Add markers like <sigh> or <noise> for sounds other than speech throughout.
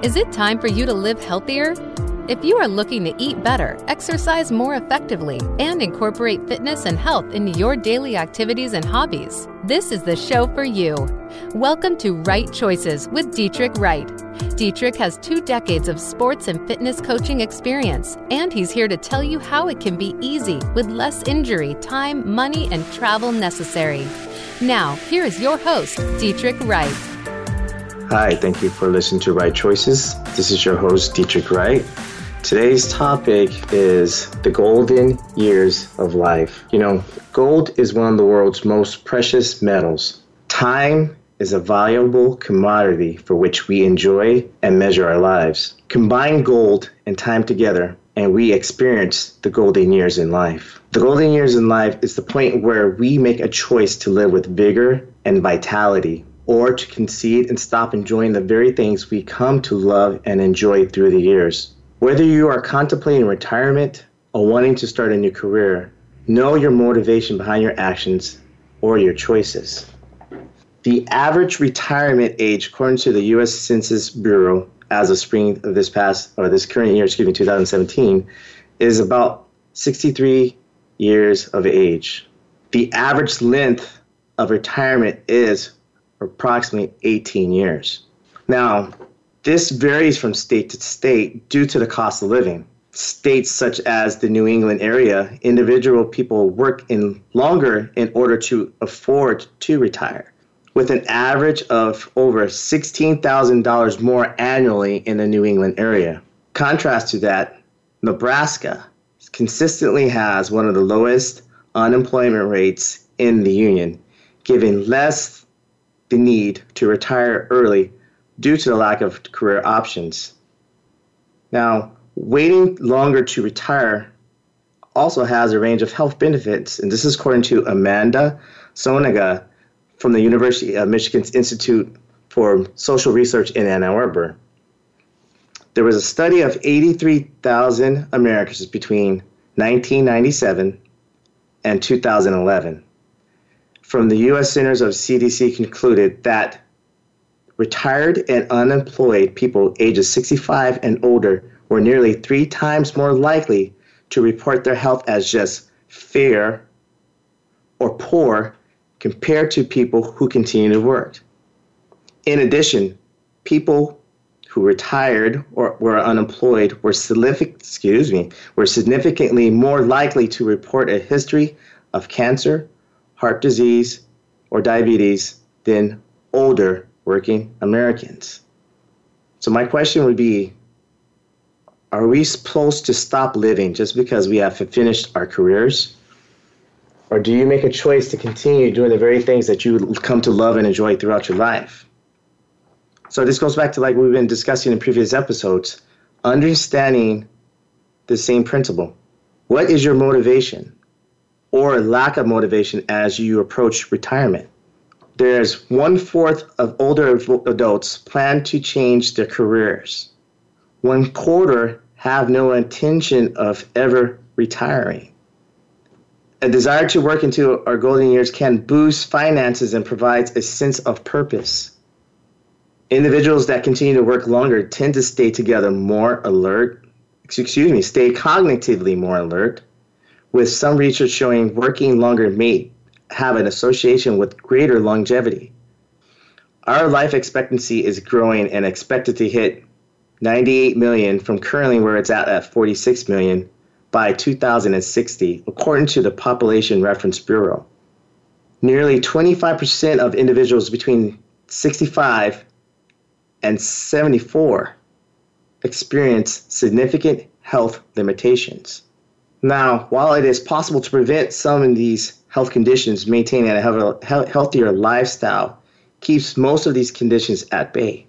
Is it time for you to live healthier? If you are looking to eat better, exercise more effectively, and incorporate fitness and health into your daily activities and hobbies, this is the show for you. Welcome to Right Choices with Dietrich Wright. Dietrich has two decades of sports and fitness coaching experience, and he's here to tell you how it can be easy with less injury, time, money, and travel necessary. Now, here is your host, Dietrich Wright. Hi, thank you for listening to Right Choices. This is your host, Dietrich Wright. Today's topic is the golden years of life. You know, gold is one of the world's most precious metals. Time is a valuable commodity for which we enjoy and measure our lives. Combine gold and time together, and we experience the golden years in life. The golden years in life is the point where we make a choice to live with vigor and vitality or to concede and stop enjoying the very things we come to love and enjoy through the years. Whether you are contemplating retirement or wanting to start a new career, know your motivation behind your actions or your choices. The average retirement age, according to the U.S. Census Bureau, as of spring of this past or this current year, excuse me, 2017, is about 63 years of age. The average length of retirement is for approximately 18 years. Now, this varies from state to state due to the cost of living. States such as the New England area, individual people work in longer in order to afford to retire, with an average of over $16,000 more annually in the New England area. Contrast to that, Nebraska consistently has one of the lowest unemployment rates in the union, giving less the need to retire early due to the lack of career options. Now, waiting longer to retire also has a range of health benefits, and this is according to Amanda Sonnega from the University of Michigan's Institute for Social Research in Ann Arbor. There was a study of 83,000 Americans between 1997 and 2011 from the U.S. Centers of CDC concluded that retired and unemployed people ages 65 and older were nearly three times more likely to report their health as just fair or poor compared to people who continue to work. In addition, people who retired or were unemployed were significant, excuse me, were significantly more likely to report a history of cancer, heart disease, or diabetes than older working Americans. So, my question would be Are we supposed to stop living just because we have finished our careers? Or do you make a choice to continue doing the very things that you come to love and enjoy throughout your life? So, this goes back to like we've been discussing in previous episodes understanding the same principle. What is your motivation? Or lack of motivation as you approach retirement. There's one fourth of older adults plan to change their careers. One quarter have no intention of ever retiring. A desire to work into our golden years can boost finances and provides a sense of purpose. Individuals that continue to work longer tend to stay together more alert, excuse me, stay cognitively more alert, with some research showing working longer may have an association with greater longevity. Our life expectancy is growing and expected to hit 98 million from currently where it's at at 46 million by 2060, according to the Population Reference Bureau. Nearly 25% of individuals between 65 and 74 experience significant health limitations. Now, while it is possible to prevent some of these health conditions, maintaining a healthier lifestyle keeps most of these conditions at bay.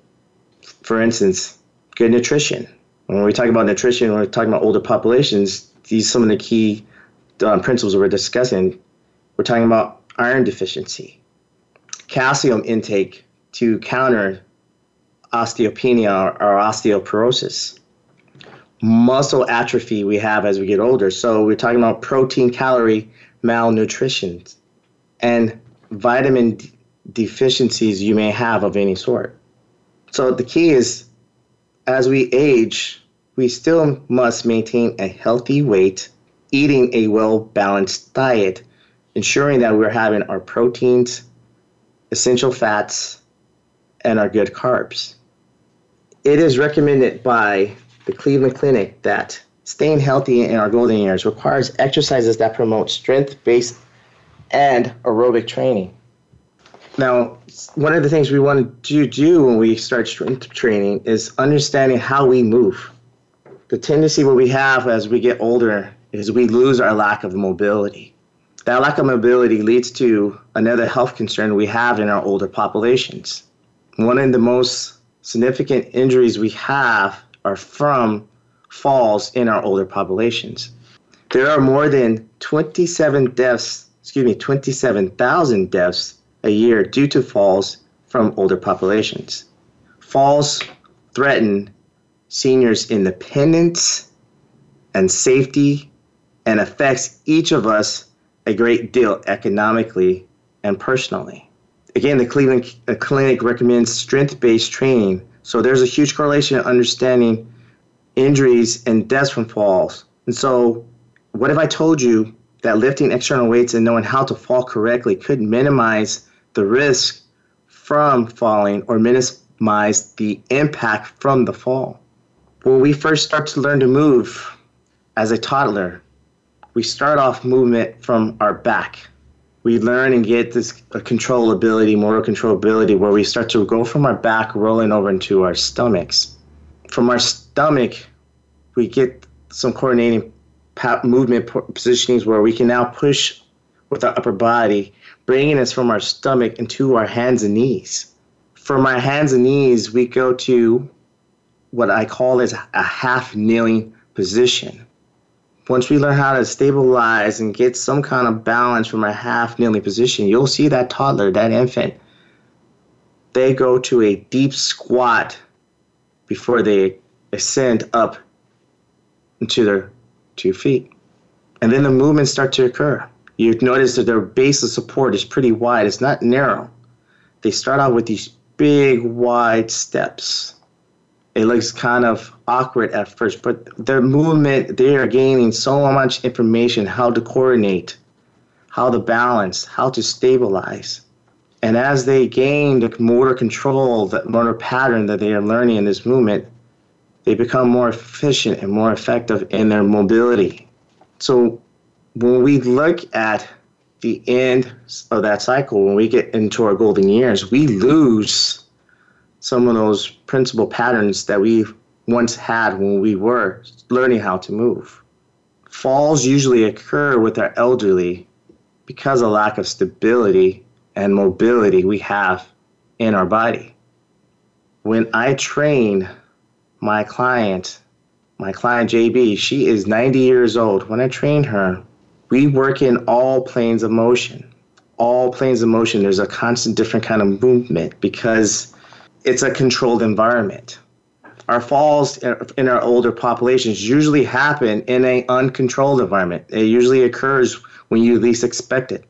For instance, good nutrition. When we talk about nutrition, when we're talking about older populations, these some of the key um, principles we're discussing. We're talking about iron deficiency, calcium intake to counter osteopenia or osteoporosis, muscle atrophy we have as we get older. So we're talking about protein calorie malnutrition and vitamin d- deficiencies you may have of any sort. So the key is as we age, we still must maintain a healthy weight, eating a well balanced diet, ensuring that we're having our proteins, essential fats, and our good carbs. It is recommended by the Cleveland Clinic that staying healthy in our golden years requires exercises that promote strength based and aerobic training. Now, one of the things we want to do when we start strength training is understanding how we move. The tendency what we have as we get older is we lose our lack of mobility. That lack of mobility leads to another health concern we have in our older populations. One of the most significant injuries we have are from falls in our older populations. There are more than 27 deaths, excuse me, 27,000 deaths a year due to falls from older populations. Falls threaten seniors' independence and safety and affects each of us a great deal economically and personally. Again, the Cleveland uh, Clinic recommends strength based training. So there's a huge correlation in understanding injuries and deaths from falls. And so, what if I told you that lifting external weights and knowing how to fall correctly could minimize the risk from falling or minimize the impact from the fall. When we first start to learn to move as a toddler, we start off movement from our back. We learn and get this control ability, motor control ability, where we start to go from our back rolling over into our stomachs. From our stomach, we get some coordinating movement positionings where we can now push with our upper body bringing us from our stomach into our hands and knees. From our hands and knees, we go to what I call as a half kneeling position. Once we learn how to stabilize and get some kind of balance from a half kneeling position, you'll see that toddler, that infant, they go to a deep squat before they ascend up into their two feet. And then the movements start to occur you notice that their base of support is pretty wide. It's not narrow. They start out with these big, wide steps. It looks kind of awkward at first, but their movement, they are gaining so much information how to coordinate, how to balance, how to stabilize. And as they gain the motor control, the motor pattern that they are learning in this movement, they become more efficient and more effective in their mobility. So when we look at the end of that cycle, when we get into our golden years, we lose some of those principal patterns that we once had when we were learning how to move. Falls usually occur with our elderly because of lack of stability and mobility we have in our body. When I train my client, my client JB, she is 90 years old. When I train her, we work in all planes of motion. All planes of motion, there's a constant different kind of movement because it's a controlled environment. Our falls in our older populations usually happen in an uncontrolled environment. It usually occurs when you least expect it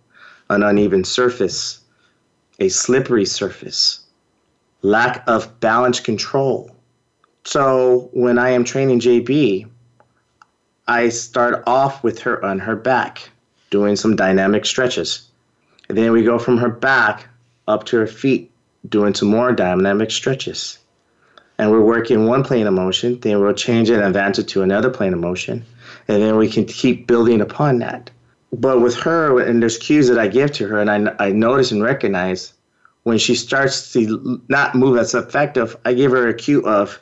an uneven surface, a slippery surface, lack of balance control. So when I am training JB, I start off with her on her back, doing some dynamic stretches. And then we go from her back up to her feet, doing some more dynamic stretches. And we're working one plane of motion, then we'll change it and advance it to another plane of motion. And then we can keep building upon that. But with her, and there's cues that I give to her, and I, I notice and recognize when she starts to not move as effective, I give her a cue of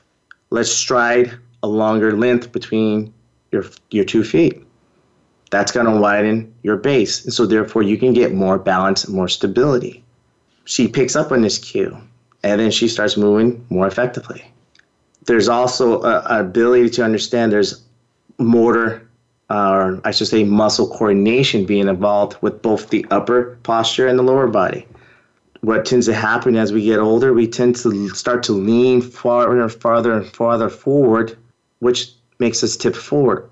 let's stride a longer length between your your two feet. That's going to widen your base, and so therefore you can get more balance and more stability. She picks up on this cue, and then she starts moving more effectively. There's also an ability to understand there's motor, or I should say muscle coordination being involved with both the upper posture and the lower body. What tends to happen as we get older, we tend to start to lean farther, and farther, and farther forward, which makes us tip forward.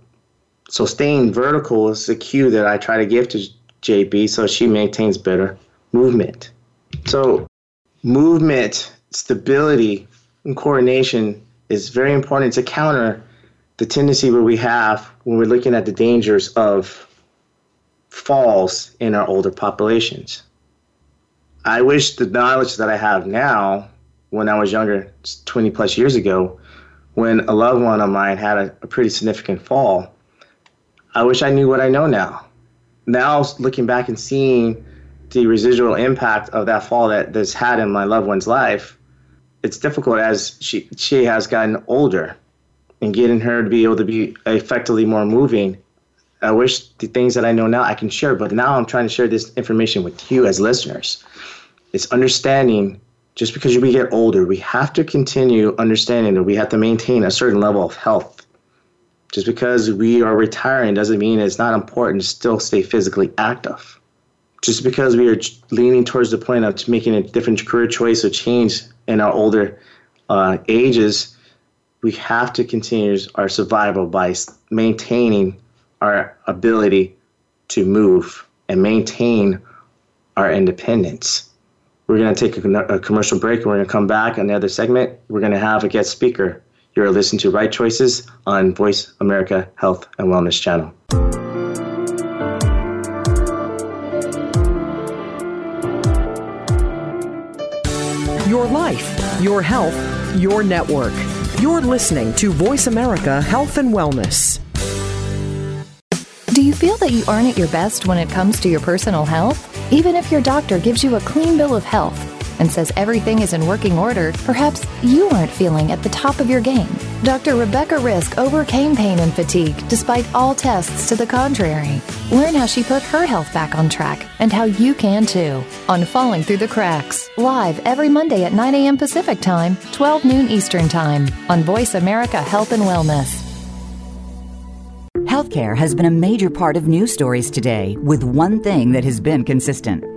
So staying vertical is the cue that I try to give to JB so she maintains better movement. So movement, stability, and coordination is very important to counter the tendency where we have when we're looking at the dangers of falls in our older populations. I wish the knowledge that I have now, when I was younger, 20 plus years ago, when a loved one of mine had a, a pretty significant fall, I wish I knew what I know now. Now, looking back and seeing the residual impact of that fall that this had in my loved one's life, it's difficult as she she has gotten older, and getting her to be able to be effectively more moving. I wish the things that I know now I can share, but now I'm trying to share this information with you as listeners. It's understanding just because we get older, we have to continue understanding that we have to maintain a certain level of health. Just because we are retiring doesn't mean it's not important to still stay physically active. Just because we are leaning towards the point of making a different career choice or change in our older uh, ages, we have to continue our survival by maintaining our ability to move and maintain our independence. We're going to take a, a commercial break and we're going to come back. On the other segment, we're going to have a guest speaker. You're listening to Right Choices on Voice America Health and Wellness Channel. Your life, your health, your network. You're listening to Voice America Health and Wellness. Do you feel that you aren't at your best when it comes to your personal health? Even if your doctor gives you a clean bill of health and says everything is in working order, perhaps you aren't feeling at the top of your game. Dr. Rebecca Risk overcame pain and fatigue despite all tests to the contrary. Learn how she put her health back on track and how you can too on Falling Through the Cracks, live every Monday at 9 a.m. Pacific Time, 12 noon Eastern Time on Voice America Health and Wellness. Healthcare has been a major part of news stories today, with one thing that has been consistent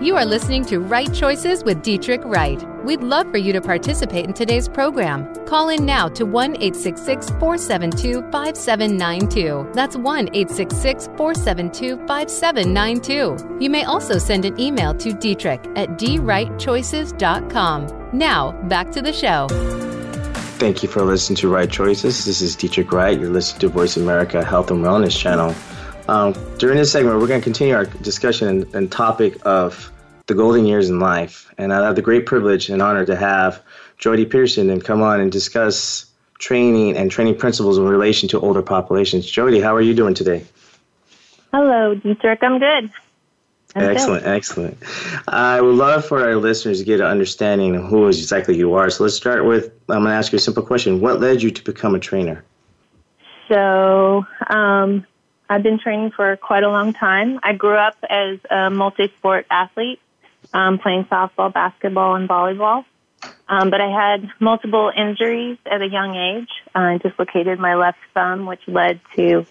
You are listening to Right Choices with Dietrich Wright. We'd love for you to participate in today's program. Call in now to 1 866 472 5792. That's 1 866 472 5792. You may also send an email to Dietrich at drightchoices.com. Now, back to the show. Thank you for listening to Right Choices. This is Dietrich Wright. You're listening to Voice America Health and Wellness channel. Um, during this segment, we're going to continue our discussion and, and, topic of the golden years in life. And I have the great privilege and honor to have Jody Peterson and come on and discuss training and training principles in relation to older populations. Jody, how are you doing today? Hello, Dietrich. I'm good. I'm excellent, good. excellent. I would love for our listeners to get an understanding of who exactly you are. So let's start with I'm going to ask you a simple question. What led you to become a trainer? So, um, I've been training for quite a long time. I grew up as a multi-sport athlete, um, playing softball, basketball, and volleyball. Um, but I had multiple injuries at a young age. I dislocated my left thumb, which led to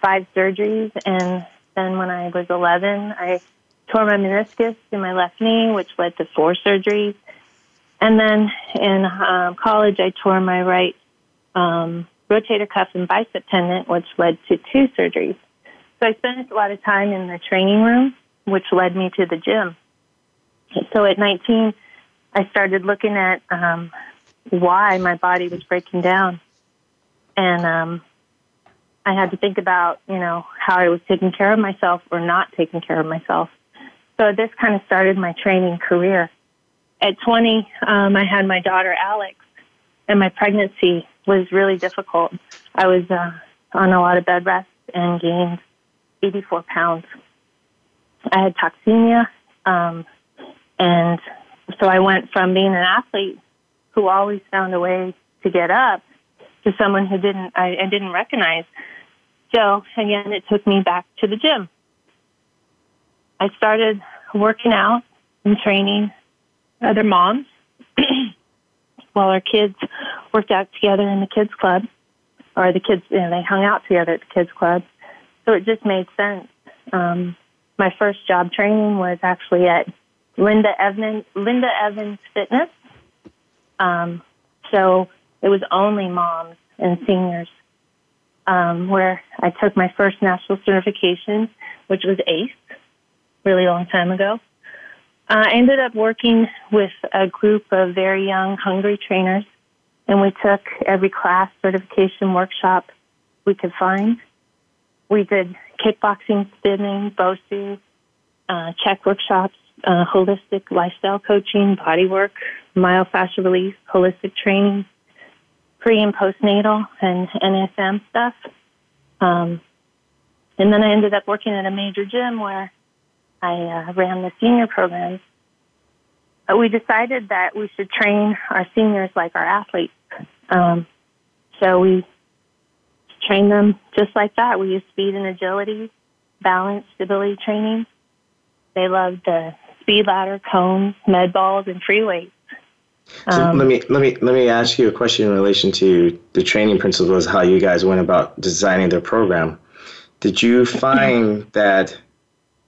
five surgeries. And then when I was 11, I tore my meniscus in my left knee, which led to four surgeries. And then in um, college, I tore my right um, rotator cuff and bicep tendon, which led to two surgeries. So I spent a lot of time in the training room, which led me to the gym. So at 19, I started looking at um, why my body was breaking down. And um, I had to think about, you know, how I was taking care of myself or not taking care of myself. So this kind of started my training career. At 20, um, I had my daughter Alex, and my pregnancy was really difficult. I was uh, on a lot of bed rest and gained 84 pounds. I had toxemia, um, and so I went from being an athlete who always found a way to get up to someone who didn't I, I didn't recognize. So again, it took me back to the gym. I started working out and training other moms <clears throat> while our kids worked out together in the kids club, or the kids you know, they hung out together at the kids club. So it just made sense. Um, my first job training was actually at Linda Evans Linda Evans Fitness. Um, so it was only moms and seniors. Um, where I took my first national certification, which was ACE, really long time ago. Uh, I ended up working with a group of very young, hungry trainers, and we took every class certification workshop we could find. We did kickboxing, spinning, BOSU, uh, CHEK workshops, uh, holistic lifestyle coaching, body work, myofascial release, holistic training, pre and postnatal, and NASM stuff. Um, and then I ended up working at a major gym where I uh, ran the senior program. But we decided that we should train our seniors like our athletes. Um, so we trained them just like that. We used speed and agility, balance, stability training. They loved the speed ladder, cones, med balls, and free weights. So um, let me let me let me ask you a question in relation to the training principles, how you guys went about designing their program. Did you find that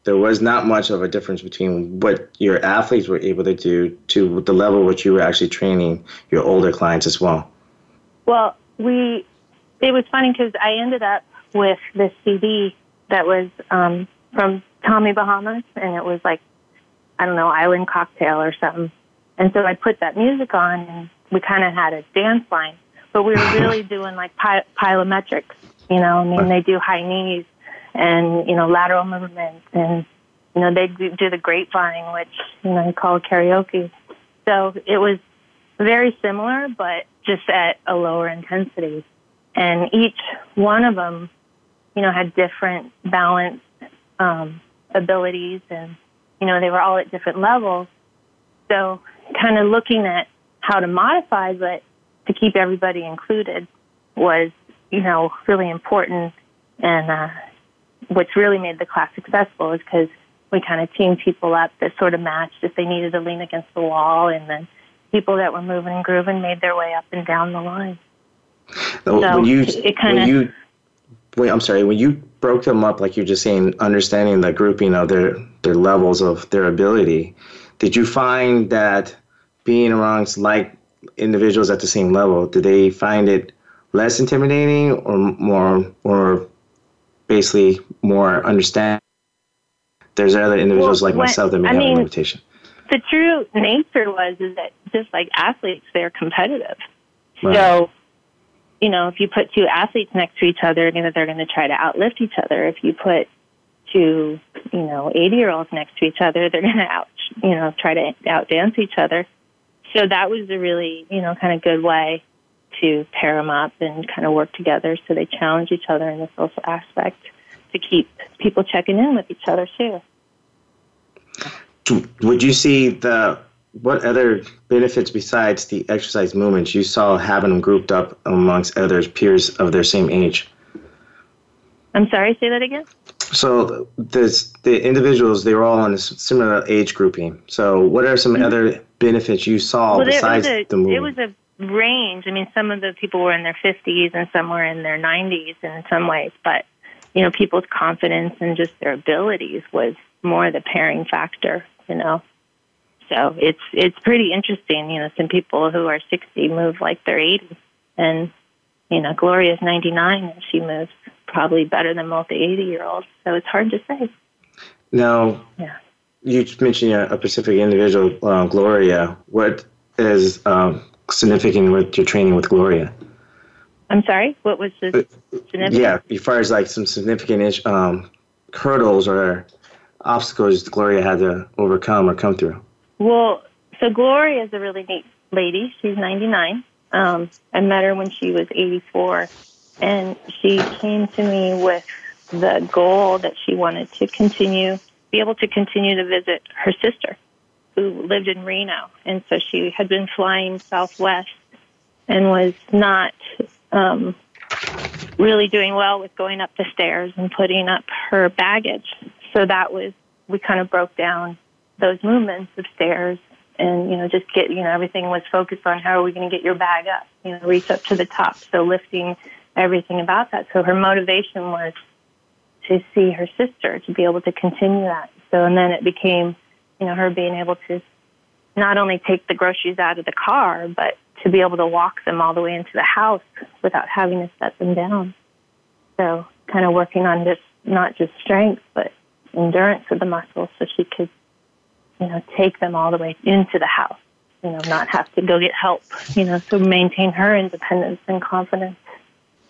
there was not much of a difference between what your athletes were able to do to the level which you were actually training your older clients as well? Well, we it was funny because I ended up with this CD that was um, from Tommy Bahama's, and it was like I don't know Island Cocktail or something. And so I put that music on, and we kind of had a dance line, but we were <laughs> really doing like py- plyometrics. You know, I mean, they do high knees and you know lateral movements, and you know they do the grapevine, which you know you call carioca. So it was very similar, but just at a lower intensity. And each one of them, you know, had different balance um, abilities, and you know they were all at different levels. So kind of looking at how to modify, but to keep everybody included was, you know, really important. And uh, what's really made the class successful is because we kind of teamed people up that sort of matched if they needed to lean against the wall, and then people that were moving and grooving made their way up and down the line. So when you, it kind of. You, wait, I'm sorry. When you broke them up, like you're just saying, understanding the grouping of their their levels of their ability, did you find that being amongst like individuals at the same level, did they find it less intimidating or more or basically more understand? There's other individuals well, like myself that may I have mean, a limitation. The true nature was is that just like athletes, they're competitive. Right. So, you know, if you put two athletes next to each other, you know, they're going to try to outlift each other. If you put two, you know, 80 year olds next to each other, they're going to out, you know, try to outdance each other so that was a really, you know, kind of good way to pair them up and kind of work together so they challenge each other in the social aspect to keep people checking in with each other too. Would you see the what other benefits besides the exercise movements you saw having them grouped up amongst other peers of their same age? I'm sorry, say that again. So this, the individuals they were all in a similar age grouping. So what are some mm-hmm. other benefits you saw well, besides a, the movie? It was a range. I mean, some of the people were in their 50s and some were in their 90s in some ways, but you know, people's confidence and just their abilities was more the pairing factor, you know. So it's it's pretty interesting, you know, some people who are 60 move like they're 80 and you know, Gloria's 99 and she moves probably better than most 80 year olds. So it's hard to say. Now, yeah you mentioned a, a specific individual, uh, Gloria. What is um, significant with your training with Gloria? I'm sorry. What was the significant? Yeah, as far as like some significant um, hurdles or obstacles Gloria had to overcome or come through. Well, so Gloria is a really neat lady. She's 99. Um, I met her when she was 84, and she came to me with the goal that she wanted to continue, be able to continue to visit her sister, who lived in Reno, and so she had been flying Southwest and was not um, really doing well with going up the stairs and putting up her baggage. So that was we kind of broke down those movements of stairs and you know just get you know everything was focused on how are we going to get your bag up you know reach up to the top. So lifting everything about that. So her motivation was to see her sister to be able to continue that. So and then it became you know her being able to not only take the groceries out of the car but to be able to walk them all the way into the house without having to set them down so kind of working on this not just strength but endurance of the muscles so she could you know, take them all the way into the house, you know, not have to go get help, you know, to maintain her independence and confidence.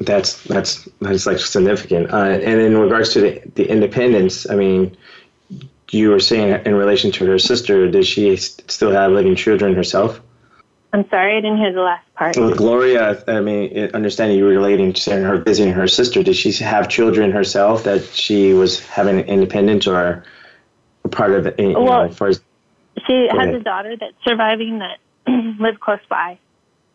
That's that's that's like significant. Uh, and in regards to the, the independence, I mean, you were saying in relation to her sister, does she still have living children herself? I'm sorry, I didn't hear the last part. With Gloria, I mean, understanding you were relating to her visiting her sister, did she have children herself that she was having independent or part of it. You well, know, as as, she has ahead. a daughter that's surviving that <clears throat> lives close by,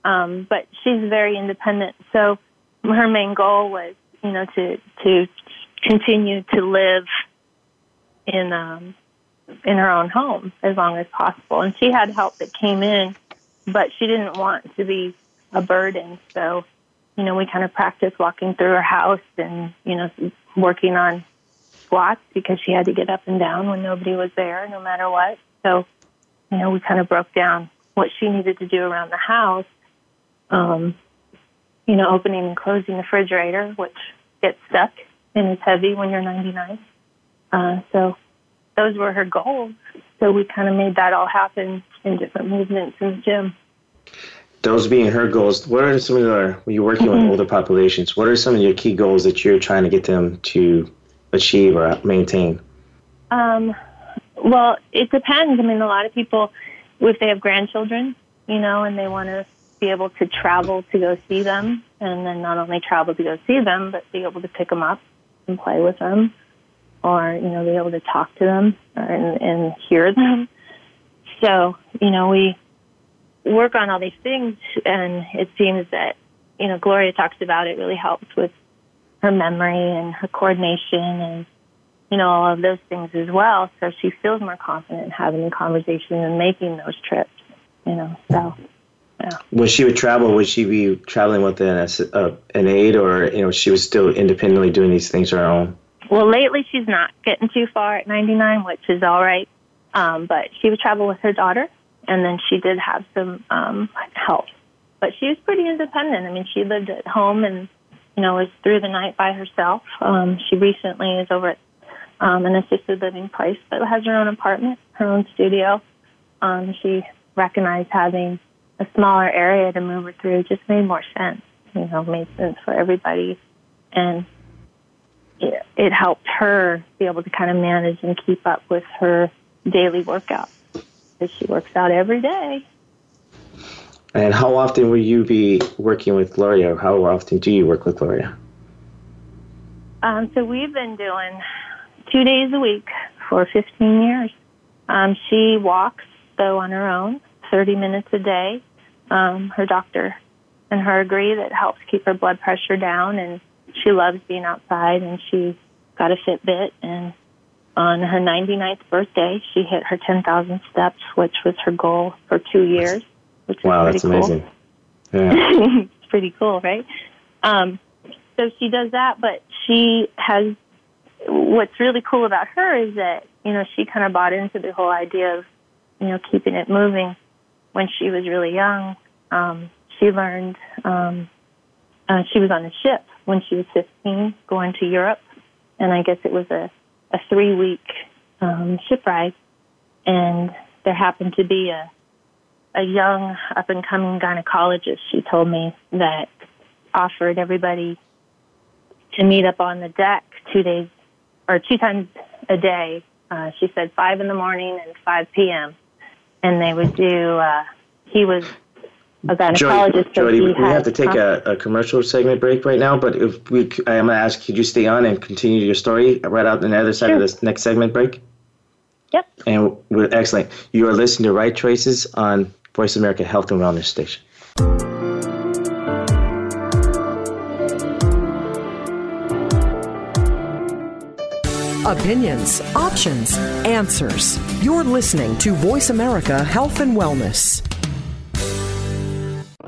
um, but she's very independent. So her main goal was, you know, to to continue to live in um, in her own home as long as possible. And she had help that came in, but she didn't want to be a burden. So, you know, we kind of practiced walking through her house and you know working on squats because she had to get up and down when nobody was there, no matter what. So, you know, we kind of broke down what she needed to do around the house. Um, you know, opening and closing the refrigerator, which gets stuck and is heavy when you're 99. Uh, so those were her goals. So we kind of made that all happen in different movements in the gym. Those being her goals, what are some of the, when you're working mm-hmm. with older populations, what are some of your key goals that you're trying to get them to achieve or maintain? Um, well, it depends. I mean, a lot of people, if they have grandchildren, you know, and they want to be able to travel to go see them, and then not only travel to go see them, but be able to pick them up and play with them, or you know, be able to talk to them and, and hear them. So, you know, we work on all these things, and it seems that you know, Gloria talks about it really helps with her memory and her coordination and you know all of those things as well. So she feels more confident in having a conversation and making those trips. You know, so. Yeah. When she would travel, would she be traveling with an, uh, an aide, or you know, she was still independently doing these things on her own? Well, lately she's not getting too far at 99, which is all right. Um, but she would travel with her daughter, and then she did have some um, help. But she was pretty independent. I mean, she lived at home and you know, is through the night by herself. Um, she recently is over at um, an assisted living place that has her own apartment, her own studio. Um, she recognized having a smaller area to move her through just made more sense. You know, made sense for everybody, and it, it helped her be able to kind of manage and keep up with her daily workout because she works out every day. And how often will you be working with Gloria? How often do you work with Gloria? Um, so we've been doing two days a week for 15 years. Um, she walks, though, on her own, 30 minutes a day. Um, her doctor and her agree that helps keep her blood pressure down, and she loves being outside, and she got a Fitbit, and on her 99th birthday, she hit her 10,000 steps, which was her goal for two years which is wow, pretty that's cool. amazing. <laughs> Yeah. it's pretty cool, right? Um, so she does that, but she has. What's really cool about her is that you know she kind of bought into the whole idea of you know keeping it moving when she was really young. Um, she learned. Um, uh, she was on a ship when she was 15, going to Europe, and I guess it was a a three week um, ship ride, and there happened to be a a young up and coming gynecologist, she told me that offered everybody to meet up on the deck two days or two times a day. Uh, she said five in the morning and 5 p.m. And they would do, uh, he was a gynecologist. Jody, so we have to take a, a, commercial segment break right now, but if we, I'm going to ask, could you stay on and continue your story right out on the other side sure. of this next segment break? Yep. And we're excellent. You are listening to Right Choices on Voice America Health and Wellness Station. Opinions, options, answers. You're listening to Voice America Health and Wellness.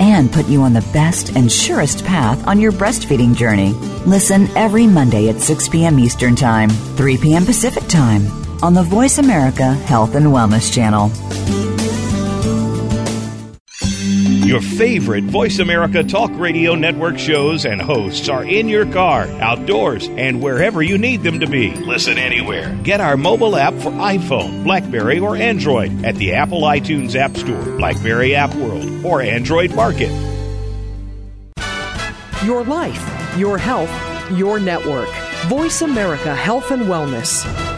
and put you on the best and surest path on your breastfeeding journey. Listen every Monday at 6 p.m. Eastern Time, 3 p.m. Pacific Time on the Voice America Health and Wellness Channel. Your favorite Voice America Talk Radio Network shows and hosts are in your car, outdoors, and wherever you need them to be. Listen anywhere. Get our mobile app for iPhone, Blackberry, or Android at the Apple iTunes App Store, Blackberry App World, or Android Market. Your life, your health, your network. Voice America Health and Wellness.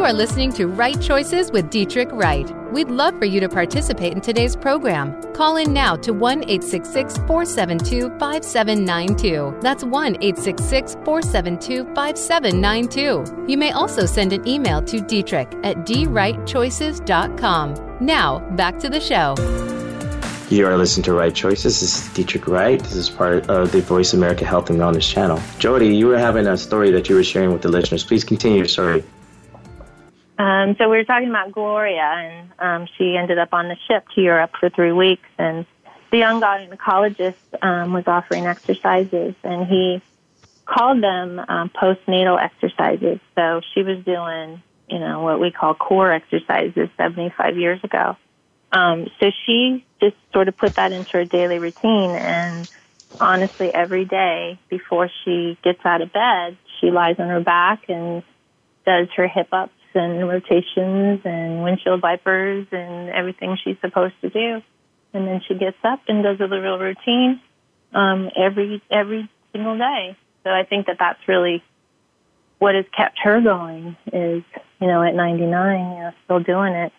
You are listening to Right Choices with Dietrich Wright. We'd love for you to participate in today's program. Call in now to 1 866 472 5792. That's 1 866 472 5792. You may also send an email to Dietrich at drightchoices.com. Now, back to the show. You are listening to Right Choices. This is Dietrich Wright. This is part of the Voice America Health and Wellness channel. Jody, you were having a story that you were sharing with the listeners. Please continue your story. Um, so we were talking about Gloria, and um, she ended up on the ship to Europe for three weeks. And the young gynecologist um, was offering exercises, and he called them um, postnatal exercises. So she was doing, you know, what we call core exercises 75 years ago. Um, so she just sort of put that into her daily routine, and honestly, every day before she gets out of bed, she lies on her back and does her hip ups and rotations and windshield wipers and everything she's supposed to do. And then she gets up and does a little routine um, every every single day. So I think that that's really what has kept her going. Is you know at 99, you know, still doing it.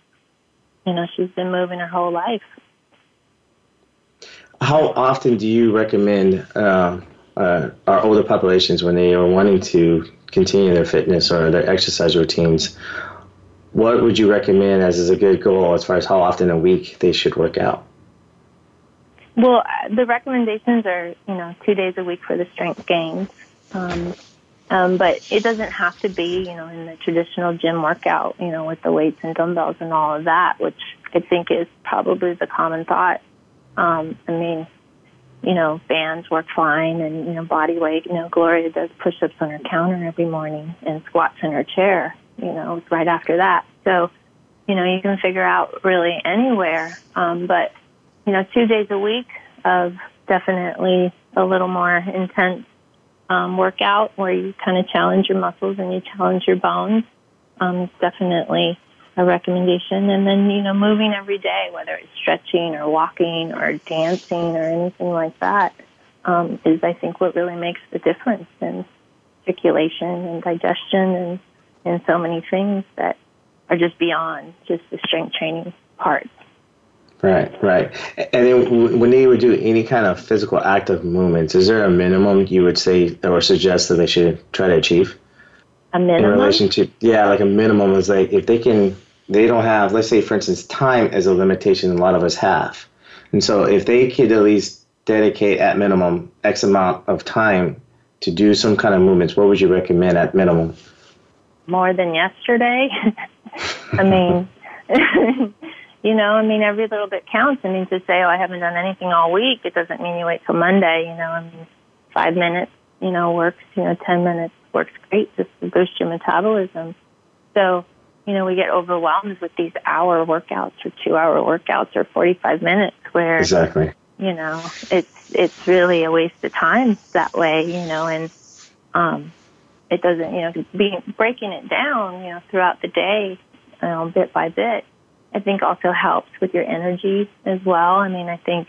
You know, she's been moving her whole life. How often do you recommend uh, uh, our older populations when they are wanting to continue their fitness or their exercise routines, what would you recommend as is a good goal as far as how often a week they should work out? Well, the recommendations are, you know, two days a week for the strength gains. Um, um, but it doesn't have to be, you know, in the traditional gym workout, you know, with the weights and dumbbells and all of that, which I think is probably the common thought. Um, I mean, you know, bands work fine and, you know, body weight. You know, Gloria does push ups on her counter every morning and squats in her chair, you know, right after that. So, you know, you can figure out really anywhere. Um, but, you know, two days a week of definitely a little more intense um, workout where you kind of challenge your muscles and you challenge your bones um, is definitely a recommendation. And then, you know, moving every day, whether it's stretching or walking or dancing or anything like that, um, is I think what really makes the difference in circulation and digestion and, and so many things that are just beyond just the strength training part. Right, right. And then when they would do any kind of physical active movements, is there a minimum you would say or suggest that they should try to achieve? A minimum? In relation to, yeah, like a minimum is like if they can, they don't have, let's say, for instance, time is a limitation a lot of us have. And so if they could at least dedicate at minimum X amount of time to do some kind of movements, what would you recommend at minimum? More than yesterday. <laughs> I mean, <laughs> you know, I mean, every little bit counts. I mean, to say, oh, I haven't done anything all week, it doesn't mean you wait till Monday. You know, I mean, five minutes, you know, works. You know, ten minutes works great just to boost your metabolism. So, you know, we get overwhelmed with these hour workouts or two hour workouts or 45 minutes where, exactly, you know, it's, it's really a waste of time that way, you know, and, um, it doesn't, you know, being, breaking it down, you know, throughout the day, you know, bit by bit, I think also helps with your energy as well. I mean, I think,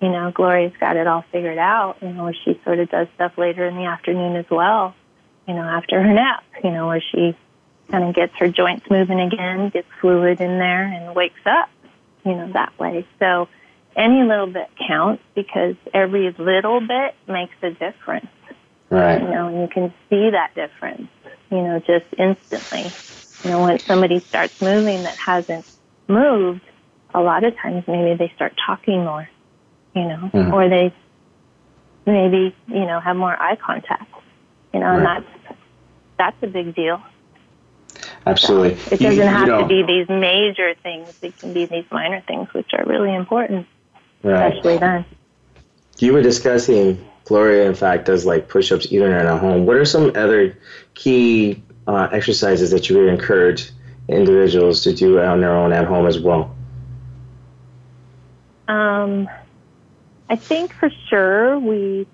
you know, Gloria's got it all figured out, you know, where she sort of does stuff later in the afternoon as well, you know, after her nap, you know, where she kind of gets her joints moving again, gets fluid in there and wakes up, you know, that way. So any little bit counts because every little bit makes a difference. Right. You know, and you can see that difference, you know, just instantly. You know, when somebody starts moving that hasn't moved, a lot of times maybe they start talking more, you know, Mhm. or they maybe, you know, have more eye contact, you know, and that's, that's a big deal. Absolutely. It doesn't you have know, to be these major things. It can be these minor things, which are really important, Right. especially then. You were discussing Gloria, in fact, does like push-ups even her home. What are some other key uh, exercises that you would encourage individuals to do on their own at home as well? Um, I think for sure we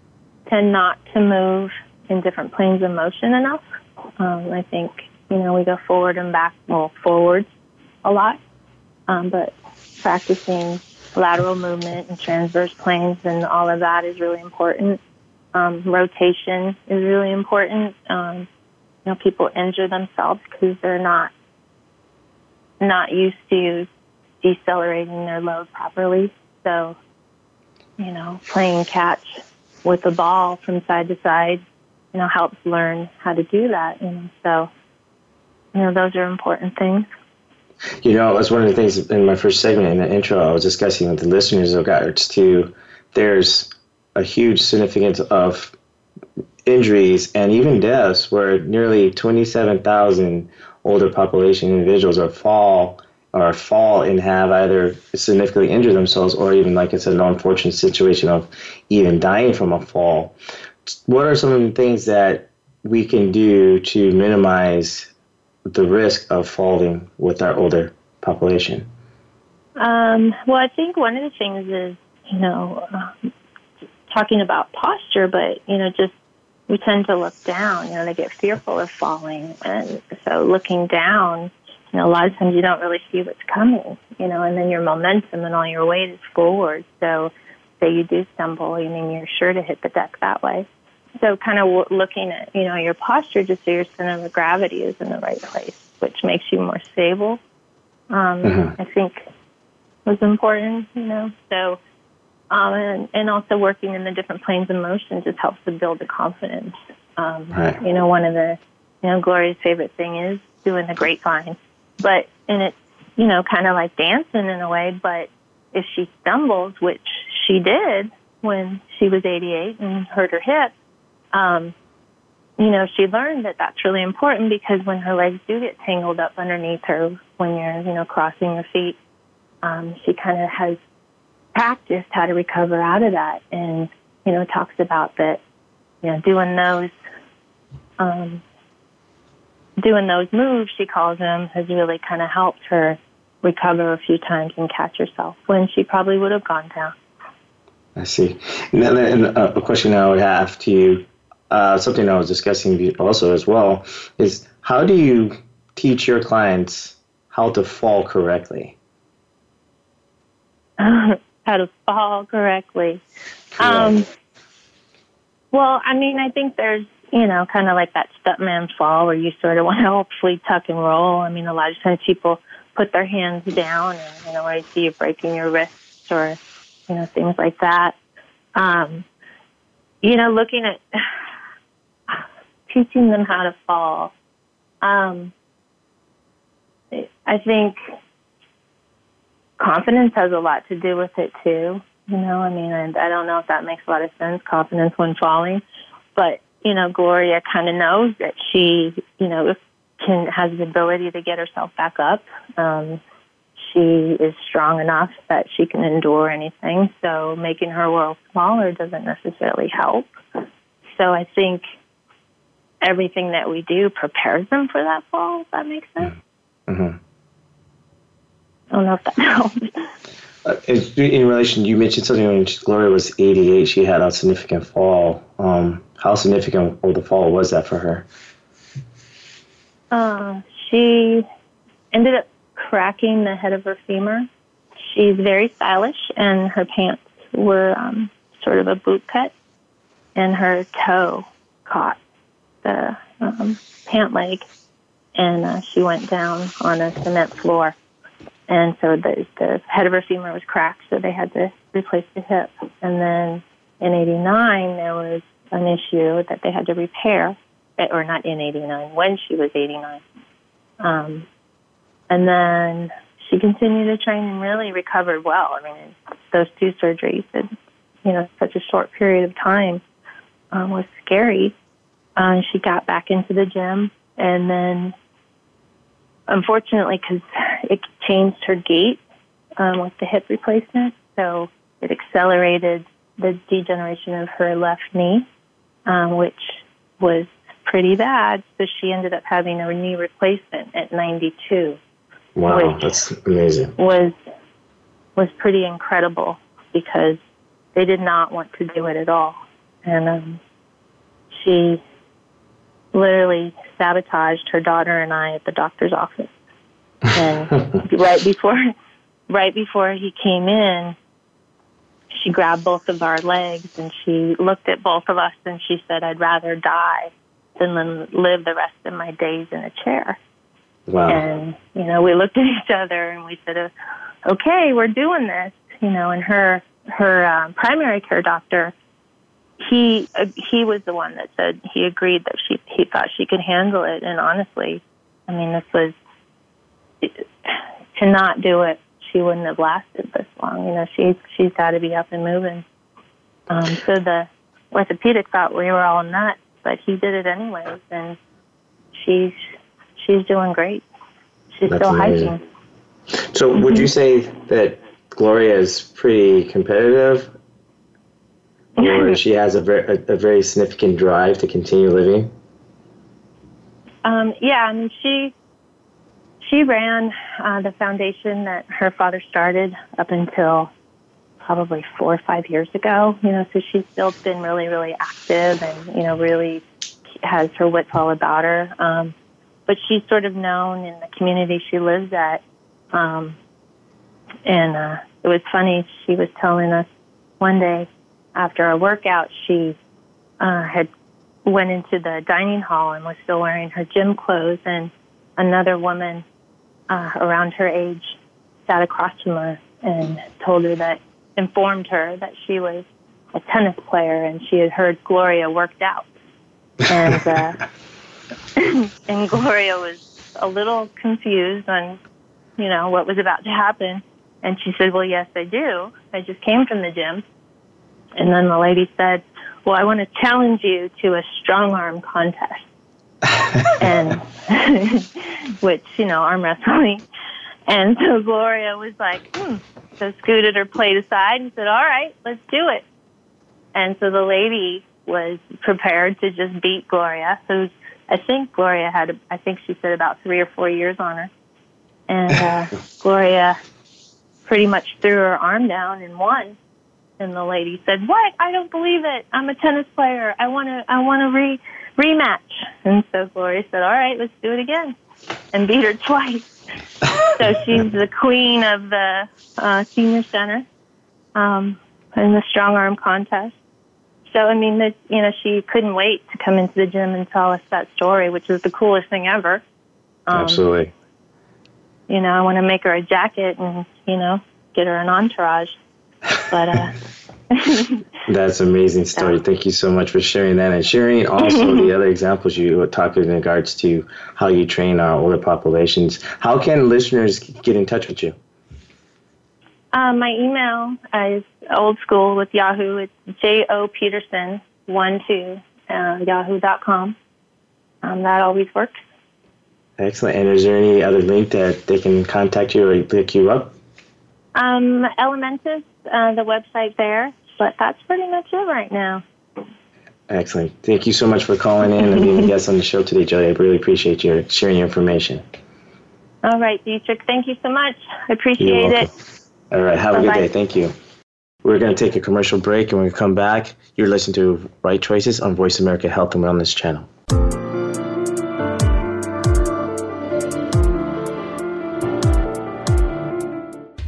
tend not to move in different planes of motion enough. Um, I think, you know, we go forward and back, well, forwards a lot, um, but practicing lateral movement and transverse planes and all of that is really important. Um, rotation is really important. Um, you know, people injure themselves because they're not not used to decelerating their load properly. So, you know, playing catch with the ball from side to side, you know, helps learn how to do that. Know, so, you know, those are important things. You know, that's one of the things in my first segment in the intro I was discussing with the listeners regards to there's a huge significance of injuries and even deaths where nearly 27,000 older population individuals are fall or fall and have either significantly injured themselves or even like I said, an unfortunate situation of even dying from a fall. What are some of the things that we can do to minimize the risk of falling with our older population? Um, well, I think one of the things is, you know, um, talking about posture, but, you know, just we tend to look down. You know, they get fearful of falling. And so looking down, you know, a lot of times you don't really see what's coming, you know, and then your momentum and all your weight is forward. So say you do stumble, I mean, you're sure to hit the deck that way. So kind of w- looking at, you know, your posture just so your center of gravity is in the right place, which makes you more stable. Um, Mhm. I think was important, you know, so, um, and, and also working in the different planes of motion just helps to build the confidence. Um, Right. You know, one of the, you know, Gloria's favorite thing is doing the grapevine, but, and it's, you know, kind of like dancing in a way, but if she stumbles, which she did when she was 88 and hurt her hip, um, you know, she learned that that's really important because when her legs do get tangled up underneath her when you're, you know, crossing your feet, um, she kind of has practiced how to recover out of that and, you know, talks about that, you know, doing those, um, doing those moves, she calls them, has really kind of helped her recover a few times and catch herself when she probably would have gone down. I see. And then and, uh, a question I would have to you, uh, something I was discussing also as well, is how do you teach your clients how to fall correctly? <laughs> how to fall correctly. Um, well, I mean, I think there's, you know, kind of like that stuntman fall where you sort of <laughs> want to hopefully tuck and roll. I mean, a lot of times people put their hands down and, you know, I see you breaking your wrists or, you know, things like that. Um, you know, looking at teaching them how to fall. Um, I think confidence has a lot to do with it too. You know, I mean, I, I don't know if that makes a lot of sense, confidence when falling, but you know, Gloria kind of knows that she, you know, can has the ability to get herself back up. Um, she is strong enough that she can endure anything. So making her world smaller doesn't necessarily help. So I think everything that we do prepares them for that fall. If that makes sense. Mm-hmm. I don't know if that <laughs> helps. Uh, in relation, you mentioned something when Gloria was 88, she had a significant fall. Um, how significant of the fall was that for her? Uh, she ended up cracking the head of her femur. She's very stylish, and her pants were um, sort of a boot cut, and her toe caught the um, pant leg, and uh, she went down on a cement floor. And so the, the head of her femur was cracked, so they had to replace the hip. And then in 89, there was an issue that they had to repair, eh, or not in 89, when she was 89. Um, and then she continued to train and really recovered well. I mean, those two surgeries in, you know, such a short period of time um, was scary. Uh, she got back into the gym and then unfortunately because it changed her gait um, with the hip replacement. So it accelerated the degeneration of her left knee um, which was pretty bad so she ended up having a knee replacement at 92 wow that's amazing. was was pretty incredible because they did not want to do it at all. And um, she literally sabotaged her daughter and I at the doctor's office. And <laughs> right before right before he came in, she grabbed both of our legs and she looked at both of us and she said, I'd rather die than live the rest of my days in a chair. Wow. And, you know, we looked at each other and we said, okay, we're doing this, you know, and her, her um, primary care doctor he uh, he was the one that said he agreed that she he thought she could handle it. And honestly i mean this was to not do it she wouldn't have lasted this long. You know she she's got to be up and moving. Um so the orthopedic thought we were all nuts but he did it anyways and she's she's doing great. She's That's still amazing. hiking. So, would you say that Gloria is pretty competitive, or she has a very a, a very significant drive to continue living? Um, yeah, I mean, she she ran uh, the foundation that her father started up until probably four or five years ago. You know, so she's still been really, really active, and you know, really has her wits all about her. Um, but she's sort of known in the community she lives at. Um, and uh, it was funny. She was telling us one day after a workout, she uh, had went into the dining hall and was still wearing her gym clothes, and another woman uh, around her age sat across from her and told her that informed her that she was a tennis player and she had heard Gloria worked out, and uh, <laughs> and Gloria was a little confused on you know what was about to happen, and she said, "Well, yes, I do. I just came from the gym." And then the lady said, Well, I want to challenge you to a strong arm contest. <laughs> and <laughs> which, you know, arm wrestling. And so Gloria was like, hmm. So scooted her plate aside and said, All right, let's do it. And so the lady was prepared to just beat Gloria, who's I think Gloria had, I think she said about three or four years on her. And uh, <laughs> Gloria pretty much threw her arm down and won and the lady said, "What? I don't believe it. I'm a tennis player. I want to. I want to re rematch." And so Gloria said, "All right, let's do it again," and beat her twice. <laughs> so she's the queen of the uh, senior center um, in the strong arm contest. So I mean, that you know, she couldn't wait to come into the gym and tell us that story, which is the coolest thing ever. Um, Absolutely. you know, I want to make her a jacket and, you know, get her an entourage. But, uh, <laughs> That's an amazing story. Thank you so much for sharing that and sharing also the <laughs> other examples you were talking in regards to how you train our older populations. How can listeners get in touch with you? Uh, my email is old school with Yahoo. It's J O Peterson one two uh, yahoo.com. Um, that always works. Excellent. And is there any other link that they can contact you or pick you up? Um, Elementus, uh, the website there, but that's pretty much it right now. Excellent. Thank you so much for calling in and being a guest on the show today, Joey. I really appreciate your sharing your information. All right, Dietrich. Thank you so much. I appreciate it. All right. Have Bye-bye. a good day. Thank you. We're going to take a commercial break, and when we come back, you're listening to Right Choices on Voice America Health and Wellness Channel.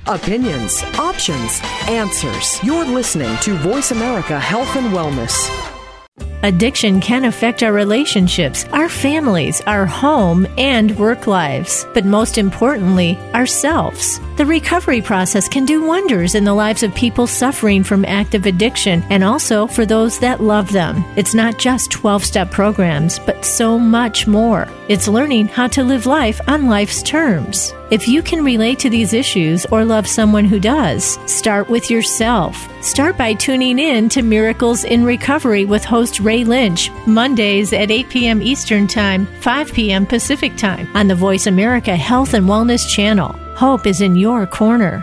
Opinions, options, answers. You're listening to Voice America Health and Wellness. Addiction can affect our relationships, our families, our home, and work lives, but most importantly, ourselves. The recovery process can do wonders in the lives of people suffering from active addiction and also for those that love them. It's not just 12 step programs, but so much more. It's learning how to live life on life's terms. If you can relate to these issues or love someone who does, start with yourself. Start by tuning in to Miracles in Recovery with host Ray Lynch, Mondays at 8 p.m. Eastern Time, 5 p.m. Pacific Time on the Voice America Health and Wellness channel. Hope is in your corner.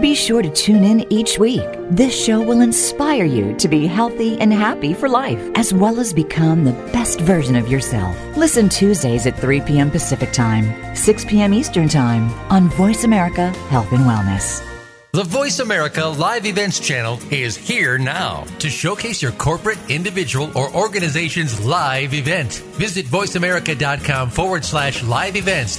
be sure to tune in each week. This show will inspire you to be healthy and happy for life, as well as become the best version of yourself. Listen Tuesdays at 3 p.m. Pacific Time, 6 p.m. Eastern Time on Voice America Health and Wellness. The Voice America Live Events channel is here now to showcase your corporate, individual, or organization's live event. Visit voiceamerica.com forward slash live events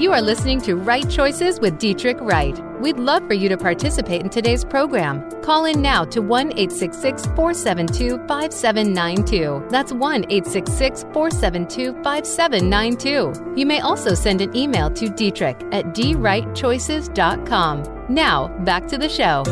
You are listening to Right Choices with Dietrich Wright. We'd love for you to participate in today's program. Call in now to 1 866 472 5792. That's 1 866 472 5792. You may also send an email to Dietrich at drightchoices.com. Now, back to the show.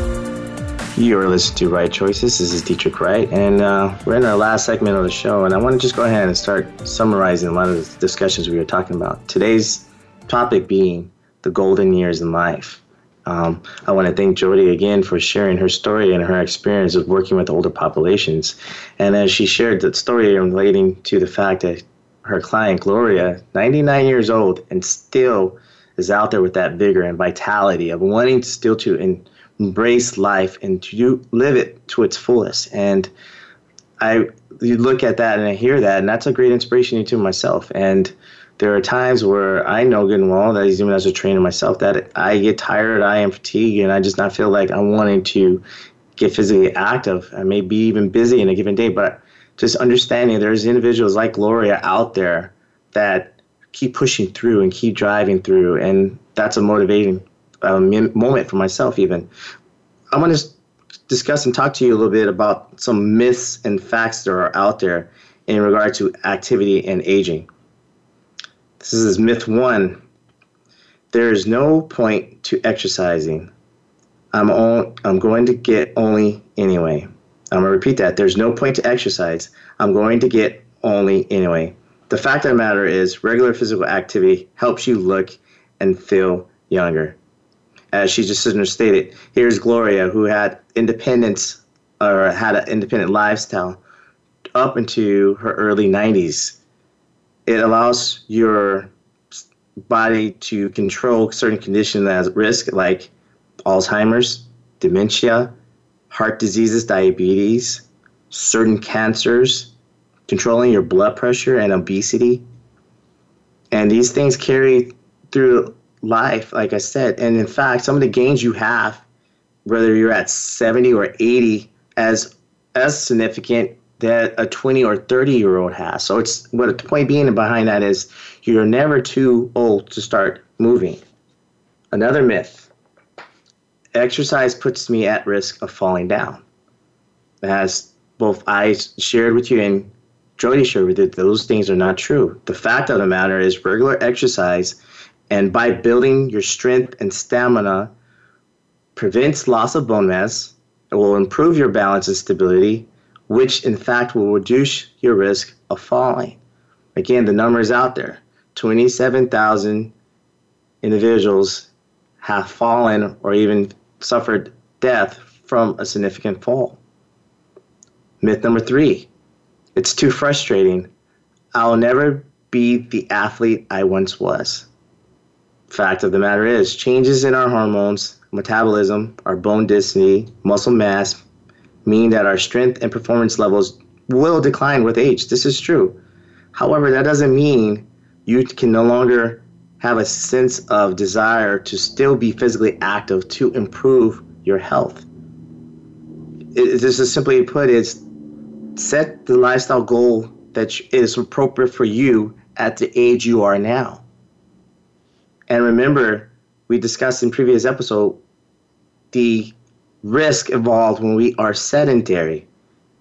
You are listening to Right Choices. This is Dietrich Wright, and uh, we're in our last segment of the show. And I want to just go ahead and start summarizing a lot of the discussions we were talking about. Today's topic being the golden years in life. Um, I want to thank Jody again for sharing her story and her experience of working with older populations. And as she shared that story relating to the fact that her client, Gloria, 99 years old, and still is out there with that vigor and vitality of wanting to still to embrace life and to live it to its fullest. And I you look at that and I hear that, and that's a great inspiration to myself. And there are times where I know good and well that even as a trainer myself that I get tired, I am fatigued, and I just not feel like I'm wanting to get physically active. I may be even busy in a given day, but just understanding there's individuals like Gloria out there that keep pushing through and keep driving through, and that's a motivating uh, moment for myself. Even I want to discuss and talk to you a little bit about some myths and facts that are out there in regard to activity and aging. This is myth one. There is no point to exercising. I'm, on, I'm going to get only anyway. I'm to repeat that. There's no point to exercise. I'm going to get only anyway. The fact of the matter is, regular physical activity helps you look and feel younger. As she just stated, here's Gloria, who had independence or had an independent lifestyle up into her early 90s. It allows your body to control certain conditions at risk, like Alzheimer's, dementia, heart diseases, diabetes, certain cancers, controlling your blood pressure and obesity. And these things carry through life, like I said. And in fact, some of the gains you have, whether you're at 70 or 80, as as significant that a 20 or 30 year old has. So it's what the point being behind that is you're never too old to start moving. Another myth. Exercise puts me at risk of falling down. As both I shared with you and Jody shared with you, those things are not true. The fact of the matter is regular exercise and by building your strength and stamina prevents loss of bone mass, it will improve your balance and stability, which in fact will reduce your risk of falling. Again, the number is out there. 27,000 individuals have fallen or even suffered death from a significant fall. Myth number three it's too frustrating. I'll never be the athlete I once was. Fact of the matter is, changes in our hormones, metabolism, our bone density, muscle mass mean that our strength and performance levels will decline with age. This is true. However, that doesn't mean you can no longer have a sense of desire to still be physically active to improve your health. It, this is simply put, it's set the lifestyle goal that is appropriate for you at the age you are now. And remember, we discussed in previous episode the risk involved when we are sedentary,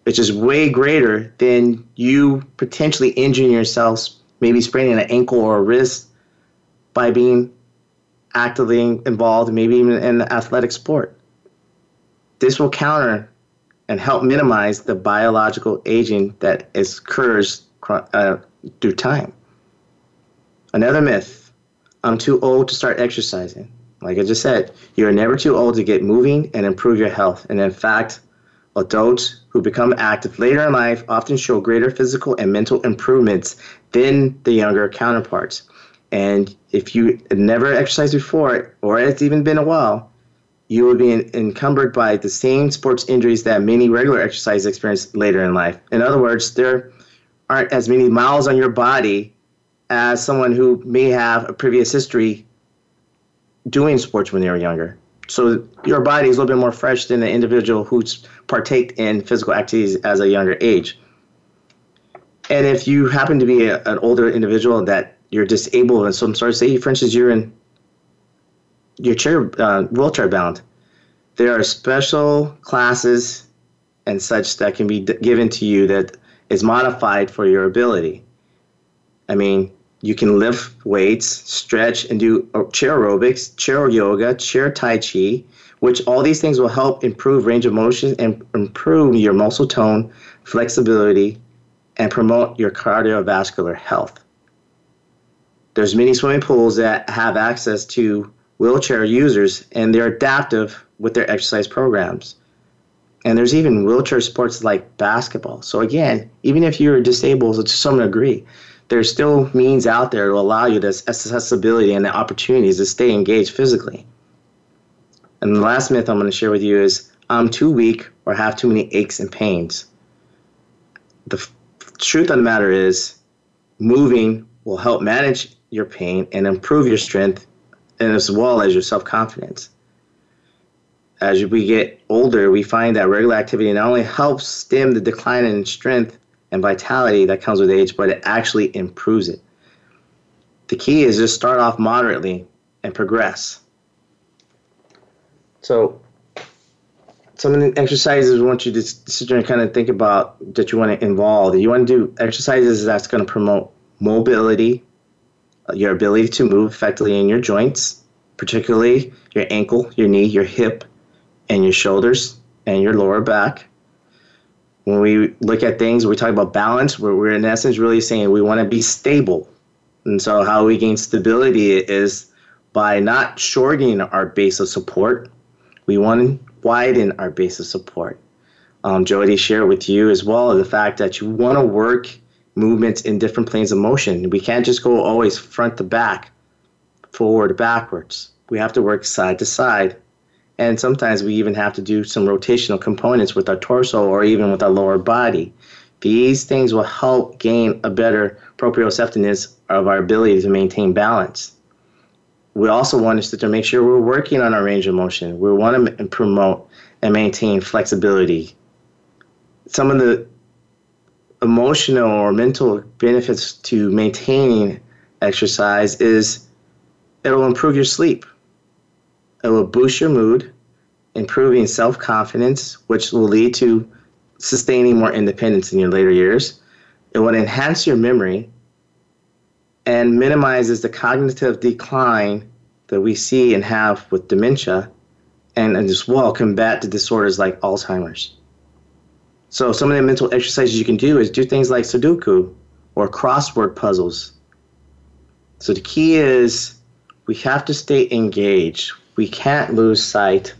which is way greater than you potentially injuring yourselves, maybe spraining an ankle or a wrist by being actively involved, maybe even in the athletic sport. This will counter and help minimize the biological aging that occurs uh, through time. Another myth I'm too old to start exercising. Like I just said, you're never too old to get moving and improve your health. And in fact, adults who become active later in life often show greater physical and mental improvements than the younger counterparts. And if you never exercised before, or it's even been a while, you will be encumbered by the same sports injuries that many regular exercise experience later in life. In other words, there aren't as many miles on your body as someone who may have a previous history doing sports when they were younger. So your body is a little bit more fresh than the individual who's partaked in physical activities as a younger age. And if you happen to be a, an older individual that you're disabled in some sort, of say for instance you're in your chair uh, wheelchair bound, there are special classes and such that can be d- given to you that is modified for your ability. I mean, you can lift weights, stretch, and do chair aerobics, chair yoga, chair tai chi, which all these things will help improve range of motion and improve your muscle tone, flexibility, and promote your cardiovascular health. There's many swimming pools that have access to wheelchair users and they're adaptive with their exercise programs. And there's even wheelchair sports like basketball. So again, even if you're disabled to some degree, there's still means out there to allow you this accessibility and the opportunities to stay engaged physically. And the last myth I'm going to share with you is I'm too weak or have too many aches and pains. The f- truth of the matter is, moving will help manage your pain and improve your strength and as well as your self confidence. As we get older, we find that regular activity not only helps stem the decline in strength, and vitality that comes with age, but it actually improves it. The key is just start off moderately and progress. So, some of the exercises we want you to sit there and kind of think about that you want to involve. You want to do exercises that's going to promote mobility, uh, your ability to move effectively in your joints, particularly your ankle, your knee, your hip, and your shoulders and your lower back. When we look at things, we talk about balance, we're, we're in essence really saying we want to be stable. And so, how we gain stability is by not shortening our base of support. We want to widen our base of support. Um, Jody shared with you as well the fact that you want to work movements in different planes of motion. We can't just go always front to back, forward backwards. We have to work side to side. And sometimes we even have to do some rotational components with our torso or even with our lower body. These things will help gain a better proprioceptiveness of our ability to maintain balance. We also want to to make sure we're working on our range of motion. We want to promote and maintain flexibility. Some of the emotional or mental benefits to maintaining exercise is it'll improve your sleep. It will boost your mood, improving self confidence, which will lead to sustaining more independence in your later years. It will enhance your memory and minimizes the cognitive decline that we see and have with dementia and, and as well combat the disorders like Alzheimer's. So some of the mental exercises you can do is do things like Sudoku or crossword puzzles. So the key is we have to stay engaged. We can't lose sight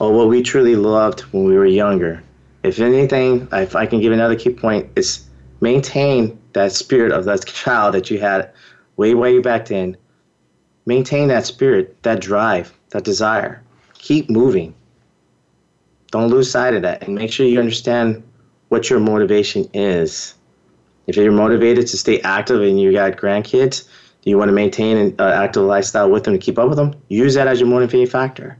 of what we truly loved when we were younger. If anything, if I can give another key point, is maintain that spirit of that child that you had way, way back then. Maintain that spirit, that drive, that desire. Keep moving. Don't lose sight of that and make sure you understand what your motivation is. If you're motivated to stay active and you got grandkids, you want to maintain an uh, active lifestyle with them to keep up with them? Use that as your motivating factor.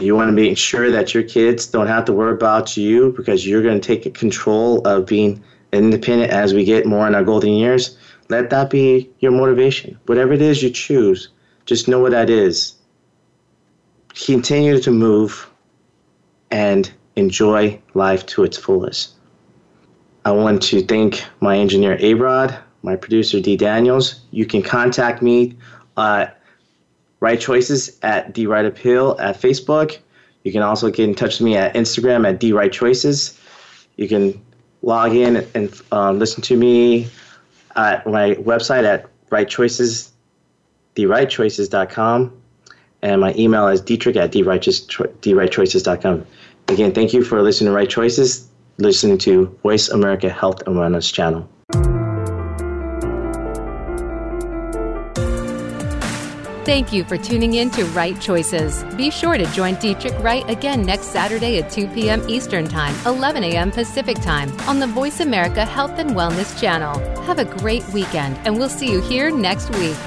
You want to make sure that your kids don't have to worry about you because you're going to take control of being independent as we get more in our golden years. Let that be your motivation. Whatever it is you choose, just know what that is. Continue to move and enjoy life to its fullest. I want to thank my engineer Abrod, my producer D Daniels. You can contact me at Right Choices at D Right Appeal at Facebook. You can also get in touch with me at Instagram at D Right Choices. You can log in and um, listen to me at my website at Right Choices, therightchoices.com. And my email is dietrich at therightchoices.com. Again, thank you for listening to Right Choices, listening to Voice America Health and Wellness Channel. Thank you for tuning in to Right Choices. Be sure to join Dietrich Wright again next Saturday at 2 p.m. Eastern Time, 11 a.m. Pacific Time on the Voice America Health and Wellness Channel. Have a great weekend, and we'll see you here next week.